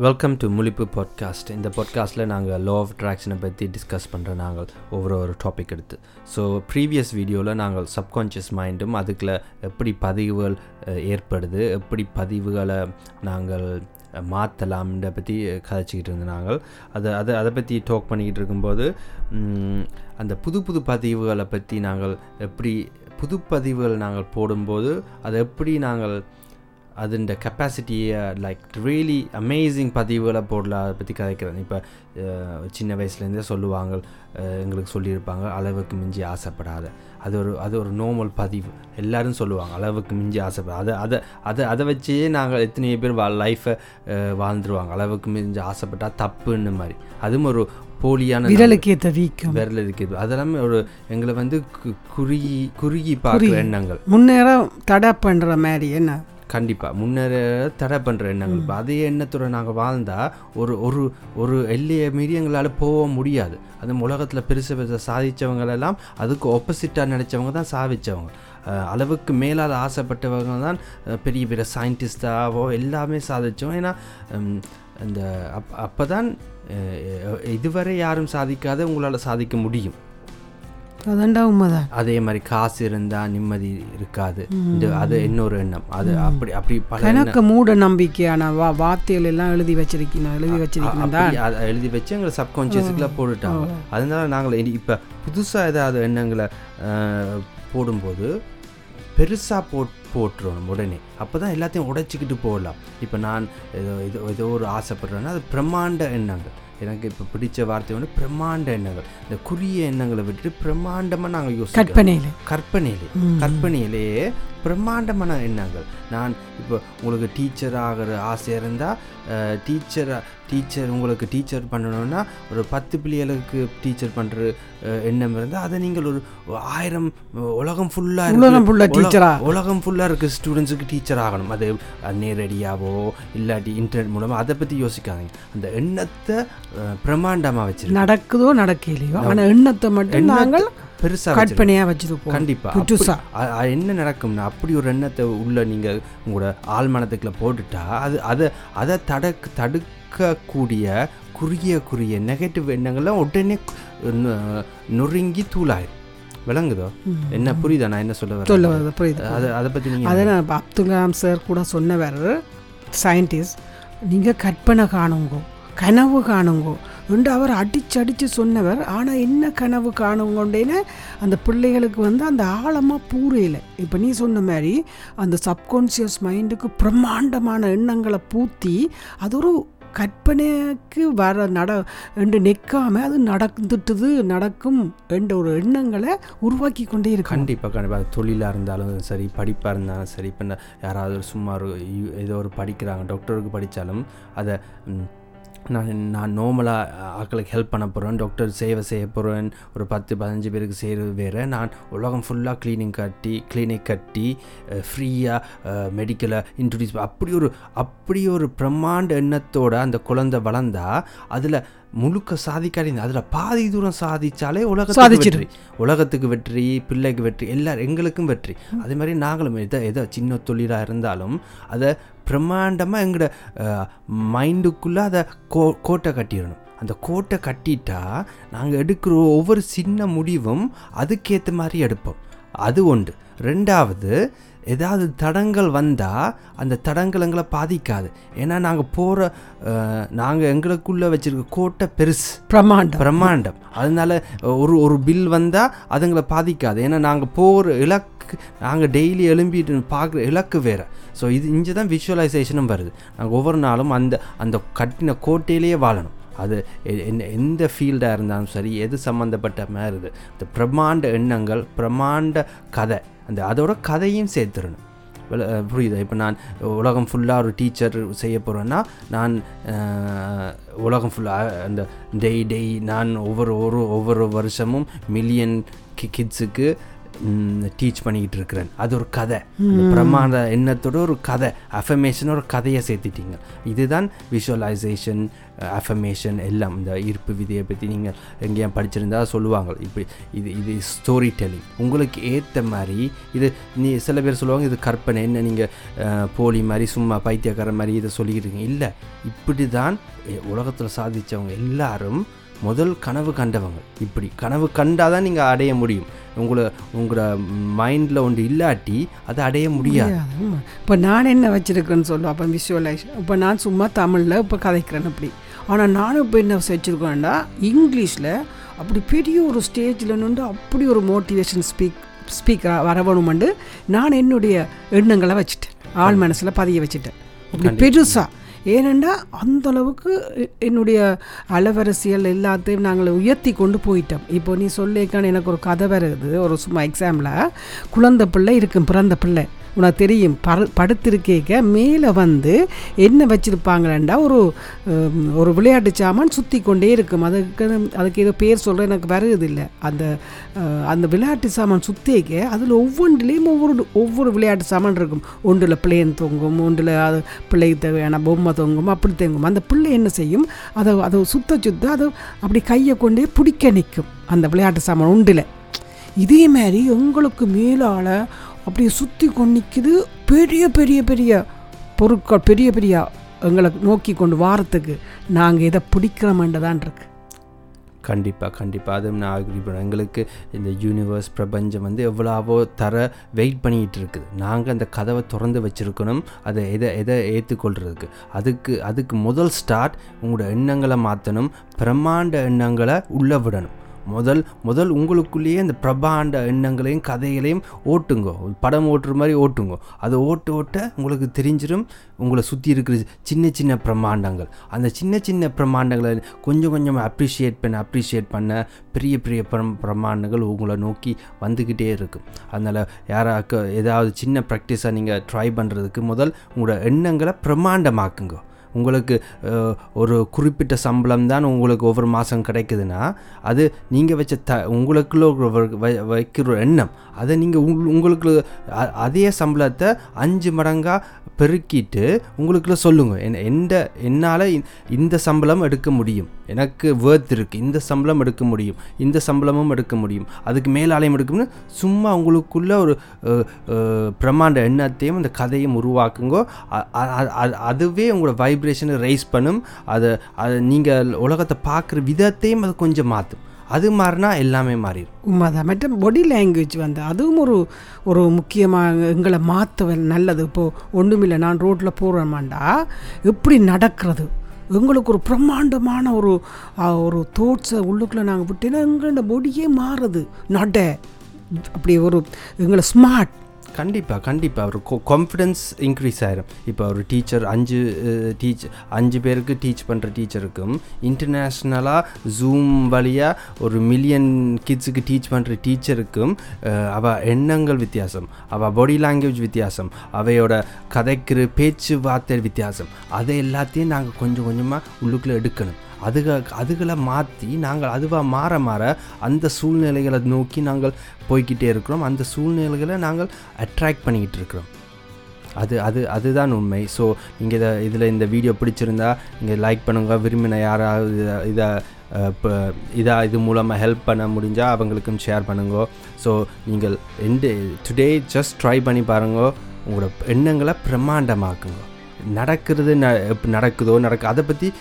Welcome to முழிப்பு podcast இந்த பாட்காஸ்ட்டில் நாங்கள் லோ ஆஃப் அட்ராக்ஷனை பற்றி டிஸ்கஸ் பண்ணுற நாங்கள் ஒவ்வொரு ஒரு டாபிக் எடுத்து. ஸோ ப்ரீவியஸ் வீடியோவில் நாங்கள் சப்கான்ஷியஸ் மைண்டும் அதுக்குள்ள எப்படி பதிவுகள் ஏற்படுது எப்படி பதிவுகளை நாங்கள் மாற்றலாம்ன்ற பற்றி கதைச்சிக்கிட்டு இருந்தோம் நாங்கள். அதை அதை அதை பற்றி டாக் பண்ணிக்கிட்டு இருக்கும்போது அந்த புது புது பதிவுகளை பற்றி நாங்கள் எப்படி புது பதிவுகள் நாங்கள் போடும்போது அதை எப்படி நாங்கள் அதுண்ட கெப்பாசிட்டியை லைக் ரியலி அமேசிங் பதிவுகளை போடலாம் அதை பற்றி கதைக்கிறேன். இப்போ சின்ன வயசுலேருந்தே சொல்லுவாங்க எங்களுக்கு சொல்லியிருப்பாங்க அளவுக்கு மிஞ்சி ஆசைப்படாத. அது ஒரு அது ஒரு நார்மல் பதிவு. எல்லாரும் சொல்லுவாங்க அளவுக்கு மிஞ்சி ஆசைப்படாத. அதை அதை அதை அதை வச்சே நாங்கள் எத்தனையோ பேர் வா லைஃப்பை வாழ்ந்துருவாங்க. அளவுக்கு மிஞ்சி ஆசைப்பட்டா தப்புன்னு மாதிரி. அதுவும் ஒரு போலியான விரலுக்கு ஏற்ற வீக்கம். அதெல்லாமே ஒரு எங்களை வந்து கு- குறுகி குறுகி. பார்க்குற எண்ணங்கள். முன்னேற தடை பண்ற மாதிரி என்ன? கண்டிப்பாக முன்னேற தடை பண்ணுற எண்ணங்கள். இப்போ அதே எண்ணத்தோட நாங்கள் வாழ்ந்தால் ஒரு ஒரு ஒரு எல்லையை மீறி எங்களால் போக முடியாது. அந்த உலகத்தில் பெருசு பெருசு சாதித்தவங்களெல்லாம் அதுக்கு ஆப்போசிட்டாக நினச்சவங்க தான் சாதிச்சவங்க. அஹ் அளவுக்கு மேலால் ஆசைப்பட்டவங்க தான் பெரிய பெரிய சயின்டிஸ்டாவோ எல்லாமே சாதித்தோம் ஏன்னா அந்த அப் அப்போ தான் இதுவரை யாரும் சாதிக்காத உங்களால் சாதிக்க முடியும். அதாண்டா உண்மைதான். அதே மாதிரி காசு இருந்தால் நிம்மதி இருக்காது. இந்த அது இன்னொரு எண்ணம். அது அப்படி அப்படி பல எனக்கு மூட நம்பிக்கையான வா வார்த்தைகள் எல்லாம் எழுதி வச்சிருக்கணும் எழுதி அதை எழுதி வச்சு எங்களை சப்கான்ஷியஸுக்குள்ள போட்டுட்டாங்க. அதனால நாங்கள் இப்போ புதுசாக ஏதாவது எண்ணங்களை போடும்போது பெருசாக போட் போட்டுருவோம் உடனே. அப்போ தான் எல்லாத்தையும் உடைச்சிக்கிட்டு போடலாம் இப்போ நான் ஏதோ ஏதோ ஏதோ ஒரு ஆசைப்படுறேன்னா அது பிரம்மாண்ட எண்ணங்கள். எனக்கு இப்போ பிடிச்ச வார்த்தை வந்து பிரம்மாண்ட எண்ணங்கள். இந்த குறுகிய எண்ணங்களை விட்டுட்டு பிரம்மாண்டமாக நாங்கள் யோசிக்கிறோம். கற்பனையில். கற்பனையிலே. கற்பனையிலேயே பிரம்மாண்டமான எண்ணங்கள். நான் இப்போ உங்களுக்கு டீச்சர் ஆகிற ஆசை இருந்தால் டீச்சர் டீச்சர் உங்களுக்கு டீச்சர் பண்ணணும்னா ஒரு பத்து பிள்ளைகளுக்கு டீச்சர் பண்ணுற எண்ணம் இருந்தால் அதை நீங்கள் ஒரு ஆயிரம் உலகம் ஃபுல்லாக உலகம் teacher ஆ. உலகம் ஃபுல்லாக இருக்க ஸ்டூடெண்ட்ஸுக்கு டீச்சர் ஆகணும். அது நேரடியாவோ இல்லாட்டி இன்டர்நெட் மூலமாக அதை பற்றி யோசிக்காதீங்க. அந்த எண்ணத்தை பிரம்மாண்டமாக வச்சிருக்கேன் நடக்குதோ நடக்கலையோ ஆனா எண்ணத்தை மட்டும் நாங்கள் பெருசாக கற்பனையா வச்சிருப்போம். கண்டிப்பா. புதுசா. அப்ப- அ- அ- என்ன நடக்கும்னா அப்படி ஒரு எண்ணத்தை உள்ள நீங்க உங்களோட ஆழ்மனத்துக்குள்ள போட்டுட்டா அது அதை அதை தடுக்க தடுக்கக்கூடிய குறுகிய குறுகிய நெகட்டிவ் எண்ணங்கள்லாம் உடனே நொறுங்கி தூளாயிரும். விளங்குதோ? என்ன புரியுதா? நான் என்ன சொல்ல வரேன்? சொல்ல புரியுது அதை அதை பத்தி நீங்க அதை நான் அப்துல் கலாம் சார் கூட சொன்னவர் சயின்டிஸ்ட் நீங்க கற்பனை காணுங்கோ. கனவு காணுங்கோ. என்று அவர் அடிச்சு அடித்து சொன்னவர். ஆனால் என்ன கனவு காணுங்கொண்டேன்னு அந்த பிள்ளைகளுக்கு வந்து அந்த ஆழமாக பூரையில் இப்போ நீ சொன்ன மாதிரி அந்த சப்கான்ஷியஸ் மைண்டுக்கு பிரம்மாண்டமான எண்ணங்களை பூத்தி அது ஒரு கற்பனைக்கு வர நட என்று நிற்காம அது நடந்துட்டுது நடக்கும் என்ற ஒரு எண்ணங்களை உருவாக்கி கொண்டே இருக்கு கண்டிப்பாக கண்டிப்பாக தொழிலாக இருந்தாலும் சரி படிப்பாக இருந்தாலும் சரி இப்போ யாராவது சும்மா ஒரு ஏதோ ஒரு படிக்கிறாங்க டாக்டருக்கு படித்தாலும் அதை நான் நான் நார்மலாக ஆட்களுக்கு ஹெல்ப் பண்ண போகிறேன் டாக்டர் சேவை செய்ய போகிறேன் ஒரு பத்து பதினஞ்சு பேருக்கு செய்கிறது வேறு. நான் உலகம் ஃபுல்லாக க்ளீனிங் கட்டி கிளினிக் கட்டி ஃப்ரீயாக மெடிக்கலை இன்ட்ரடியூஸ் அப்படி ஒரு அப்படி ஒரு பிரம்மாண்ட எண்ணத்தோட அந்த குழந்தை வளர்ந்தா அதில் முழுக்க சாதிக்காடி அதில் பாதி தூரம் சாதிச்சாலே உலகத்துக்கு சாதிச்சிடும். வெற்றி. உலகத்துக்கு வெற்றி பிள்ளைக்கு வெற்றி எல்லாரும் எங்களுக்கும் வெற்றி. அதே மாதிரி நாங்களும் எதை எதோ சின்ன தொழிலாக இருந்தாலும் அதை பிரம்மாண்டமாக எங்களோட மைண்டுக்குள்ளே அதை கோ கோட்டை கட்டிடணும் அந்த கோட்டை கட்டிட்டா நாங்கள் எடுக்கிற ஒவ்வொரு சின்ன முடிவும் அதுக்கேற்ற மாதிரி எடுப்போம். அது ஒன்று. ரெண்டாவது ஏதாவது தடங்கள் வந்தால் அந்த தடங்கள் எங்களை பாதிக்காது. ஏன்னா நாங்கள் போகிற நாங்கள் எங்களுக்குள்ளே வச்சிருக்க கோட்டை பெருசு. பிரம்மாண்டம். பிரம்மாண்டம். அதனால ஒரு ஒரு பில் வந்தால் அதுங்களை பாதிக்காது. ஏன்னா நாங்கள் போகிற இலக்கு நாங்கள் டெய்லி எழும்பிட்டு பார்க்குற இலக்கு வேறு. ஸோ இது இங்கே தான் விஷுவலைசேஷனும் வருது. நாங்கள் ஒவ்வொரு நாளும் அந்த அந்த கட்டின கோட்டையிலேயே வாழணும். அது எ- என்ன எந்த ஃபீல்டாக இருந்தாலும் சரி எது சம்மந்தப்பட்ட மாதிரி இது இந்த பிரம்மாண்ட எண்ணங்கள் பிரம்மாண்ட கதை அந்த அதோட கதையும் சேர்த்துடணும். புரியுது புரியுதா? இப்போ நான் உலகம் ஃபுல்லாக ஒரு டீச்சர் செய்ய போகிறேன்னா நான் உலகம் ஃபுல்லாக அந்த டெய் டெய் நான் ஒவ்வொரு ஒரு ஒவ்வொரு வருஷமும் மில்லியன் கி கிட்ஸுக்கு டீச் பண்ணிக்கிட்டு இருக்கிறேன் அது ஒரு கதை. பிரமாத எண்ணத்தோட ஒரு கதை. அஃபர்மேஷன் ஒரு கதையை சேர்த்துட்டீங்க. இதுதான் விஷுவலைசேஷன் அஃபர்மேஷன் எல்லாம். இந்த ஈர்ப்பு விதியை பற்றி நீங்கள் எங்கேயும் படிச்சிருந்தா சொல்லுவாங்க. இப்படி இது இது ஸ்டோரி டெல்லிங் உங்களுக்கு ஏற்ற மாதிரி இது நீ சில பேர் சொல்லுவாங்க இது கற்பனை. என்ன நீங்கள் போலி மாதிரி சும்மா பைத்தியக்கார மாதிரி இதை சொல்லிக்கிட்டு இல்லை இப்படி தான் உலகத்தில் சாதித்தவங்க எல்லாரும் முதல் கனவு கண்டவங்க. இப்படி கனவு கண்டாதான் நீங்கள் அடைய முடியும். உங்களை உங்களோட மைண்டில் ஒன்று இல்லாட்டி அதை அடைய முடியாது. இப்போ நான் என்ன வச்சுருக்கேன்னு சொல்லுவோம் அப்போ விஷுவலைஸ் இப்போ நான் சும்மா தமிழில் இப்போ கதைக்கிறேன் அப்படி. ஆனால் நானும் இப்போ என்ன வச்சுருக்கேன்னா இங்கிலீஷில் அப்படி பெரிய ஒரு ஸ்டேஜில் நின்று அப்படி ஒரு மோட்டிவேஷன் ஸ்பீக் ஸ்பீக்கராக வரவணுமெண்டு நான் என்னுடைய எண்ணங்களை வச்சுட்டேன். ஆள் மனசில் பதிய வச்சுட்டேன். அப்படி பெருசாக ஏனெண்டா அந்தளவுக்கு என்னுடைய அலவரசியல் எல்லாத்தையும் நாங்கள் உயர்த்தி கொண்டு போயிட்டோம். இப்போ நீ சொல்லிக்கான எனக்கு ஒரு கதை வருது ஒரு சும்மா எக்ஸாமில் குழந்தை பிள்ளை இருக்கும் பிறந்த பிள்ளை. உனக்கு தெரியும் பரு படுத்திருக்கேக்க மேலே வந்து என்ன வச்சுருப்பாங்களேண்டா? ஒரு ஒரு விளையாட்டு சாமான் சுற்றி கொண்டே இருக்கும். அதுக்கு அதுக்கு ஏதோ பேர் சொல்கிற எனக்கு வருது இல்லை அந்த அந்த விளையாட்டு சாமான் சுற்றிக்க அதில் ஒவ்வொன்றிலையும் ஒவ்வொரு ஒவ்வொரு விளையாட்டு சாமான் இருக்கும். ஒன்றில் பிளேன் தொங்கும் ஒன்றில் அது பிள்ளைக்கு தேவையான பொம்மை தொங்கும் அப்படி தொங்கும். அந்த பிள்ளை என்ன செய்யும்? அதை அதை சுத்த சுத்த அதை அப்படி கையை கொண்டே பிடிக்க நிற்கும். அந்த விளையாட்டு சாமான் உண்டில் இதே மாதிரி உங்களுக்கு மேலால் அப்படியே சுற்றி கொண்டு பெரிய பெரிய பெரிய பொருட்கள் பெரிய பெரிய எங்களை நோக்கி கொண்டு வாரத்துக்கு நாங்கள் இதை பிடிக்கிறோமென்றதான் இருக்கு. கண்டிப்பாக கண்டிப்பாக அதுவும் நான் அக்ரி பண்ணேன் எங்களுக்கு இந்த யூனிவர்ஸ் பிரபஞ்சம் வந்து எவ்வளவோ தர வெயிட் பண்ணிகிட்டு இருக்குது. நாங்கள் அந்த கதவை திறந்து வச்சுருக்கணும். அதை எதை எதை ஏற்றுக்கொள்கிறதுக்கு அதுக்கு அதுக்கு முதல் ஸ்டார்ட் உங்களோட எண்ணங்களை மாற்றணும் பிரம்மாண்ட எண்ணங்களை உள்ளே விடணும். முதல் முதல் உங்களுக்குள்ளேயே அந்த பிரபாண்ட எண்ணங்களையும் கதைகளையும் ஓட்டுங்க. படம் ஓட்டுற மாதிரி ஓட்டுங்க. அதை ஓட்ட ஓட்ட உங்களுக்கு தெரிஞ்சிடும் உங்களை சுற்றி இருக்கிற சின்ன சின்ன பிரம்மாண்டங்கள் அந்த சின்ன சின்ன பிரம்மாண்டங்களை கொஞ்சம் கொஞ்சம் அப்ரிஷியேட் பண்ண அப்ரிஷியேட் பண்ண பெரிய பெரிய பிரம் பிரம்மாண்டங்கள் உங்களை நோக்கி வந்துக்கிட்டே இருக்கும். அதனால் யாராக்க ஏதாவது சின்ன ப்ராக்டிஸாக நீங்கள் ட்ரை பண்ணுறதுக்கு முதல் உங்களோட எண்ணங்களை பிரம்மாண்டமாக்குங்க உங்களுக்கு ஒரு குறிப்பிட்ட சம்பளம் தான் உங்களுக்கு ஒவ்வொரு மாதம் கிடைக்குதுன்னா அது நீங்கள் வச்ச த உங்களுக்குள்ள வைக்கிற எண்ணம். அதை நீங்கள் உங்களுக்கு அதே சம்பளத்தை அஞ்சு மடங்காக பெருக்கிட்டு உங்களுக்குள்ள என் எந்த என்னால் இந்த சம்பளம் எடுக்க முடியும். எனக்கு வேர்த் இருக்குது இந்த சம்பளம் எடுக்க முடியும். இந்த சம்பளமும் எடுக்க முடியும். அதுக்கு மேலாலையும் எடுக்கும்னு சும்மா உங்களுக்குள்ள ஒரு பிரம்மாண்ட எண்ணத்தையும் அந்த கதையும் உருவாக்குங்கோ அதுவே உங்களோட வைப்ரேஷனை ரைஸ் பண்ணும். அதை அதை நீங்கள் உலகத்தை பார்க்குற விதத்தையும் அது கொஞ்சம் மாற்றும். அது மாறினா எல்லாமே மாறிடும். உண்மைதான். மற்றும் பாடி லாங்குவேஜ் வந்து அதுவும் ஒரு ஒரு முக்கியமாக எங்களை மாற்ற நல்லது. இப்போது ஒன்றுமில்லை நான் ரோட்டில் போகிறோமாண்டா எப்படி நடக்கிறது? எங்களுக்கு ஒரு பிரம்மாண்டமான ஒரு ஒரு தோட்ஸை உள்ளுக்குள்ளே நாங்கள் விட்டேன்னா எங்களோட பொடியே மாறுது. நட. அப்படி ஒரு எங்களை ஸ்மார்ட் கண்டிப்பாக கண்டிப்பாக ஒரு கான்ஃபிடென்ஸ் இன்க்ரீஸ் ஆயிரும். இப்போ ஒரு டீச்சர் அஞ்சு டீச் அஞ்சு பேருக்கு டீச் பண்ணுற டீச்சருக்கும் இன்டர்நேஷ்னலாக ஜூம் வழியாக ஒரு மில்லியன் கிட்ஸுக்கு டீச் பண்ணுற டீச்சருக்கும் அவள் எண்ணங்கள் வித்தியாசம். அவள் பாடி லாங்குவேஜ் வித்தியாசம். அவையோட கதைக்கிற பேச்சு வார்த்தை வித்தியாசம். அதை எல்லாத்தையும் நாங்கள் கொஞ்சம் கொஞ்சமாக உள்ளுக்குள்ளே எடுக்கணும். அதுக அதுகளை மாற்றி நாங்கள் அதுவாக மாற மாற அந்த சூழ்நிலைகளை நோக்கி நாங்கள் போய்கிட்டே இருக்கிறோம். அந்த சூழ்நிலைகளை நாங்கள் அட்ராக்ட் பண்ணிக்கிட்டு இருக்கிறோம். அது அது அதுதான் உண்மை. ஸோ நீங்கள் இதை இதில் இந்த வீடியோ பிடிச்சிருந்தா நீங்கள் லைக் பண்ணுங்க. விரும்பின யாராவது இதை இதை இப்போ இதாக இது மூலமாக ஹெல்ப் பண்ண முடிஞ்சால் அவங்களுக்கும் ஷேர் பண்ணுங்க. ஸோ நீங்கள் எந்த டுடே ஜஸ்ட் ட்ரை பண்ணி பாருங்க. உங்களோட எண்ணங்களை பிரம்மாண்டமாக்குங்க. நடக்கிறது ந நடக்குதோ நடக்க அதை பற்றி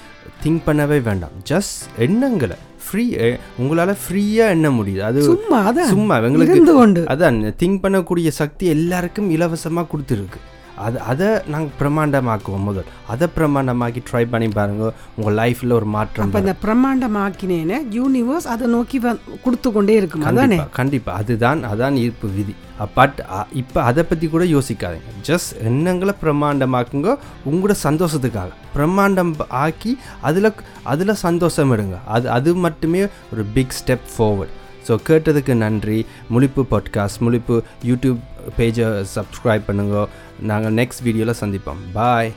திங்க் பண்ணவே வேண்டாம். ஜஸ்ட் எண்ணங்களை ஃப்ரீ உங்களால் ஃப்ரீயாக எண்ண முடியுது. அது சும்மா சும்மா எங்களுக்கு அதான் திங்க் பண்ணக்கூடிய சக்தி எல்லாருக்கும் இலவசமாக கொடுத்துருக்கு. அது அதை நாங்கள் பிரம்மாண்டமாக்குவோம் முதல். அதை பிரம்மாண்டமாக்கி ட்ரை பண்ணி பாருங்க. உங்கள் லைஃப்பில் ஒரு மாற்றம் அப்போ இந்த பிரம்மாண்டமாக்கினேன்னு யூனிவர்ஸ் அதை நோக்கி கொடுத்து கொண்டே இருக்கும் அதானே? கண்டிப்பாக அதுதான் அதான் ஈர்ப்பு விதி. பட் இப்போ அதை பற்றி கூட யோசிக்காதீங்க. ஜஸ்ட் எண்ணங்களை பிரம்மாண்டமாக்குங்க உங்களோட சந்தோஷத்துக்காக. பிரம்மாண்டம் ஆக்கி அதில் அதில் சந்தோஷம் எடுங்க. அது அது மட்டுமே ஒரு பிக் ஸ்டெப் ஃபார்வர்ட் ஸோ கேட்டதுக்கு நன்றி. முழிப்பு பாட்காஸ்ட் முழிப்பு யூடியூப் பேஜை சப்ஸ்கிரைப் பண்ணுங்க. நாங்கள் நெக்ஸ்ட் வீடியோவில் சந்திப்போம். பாய்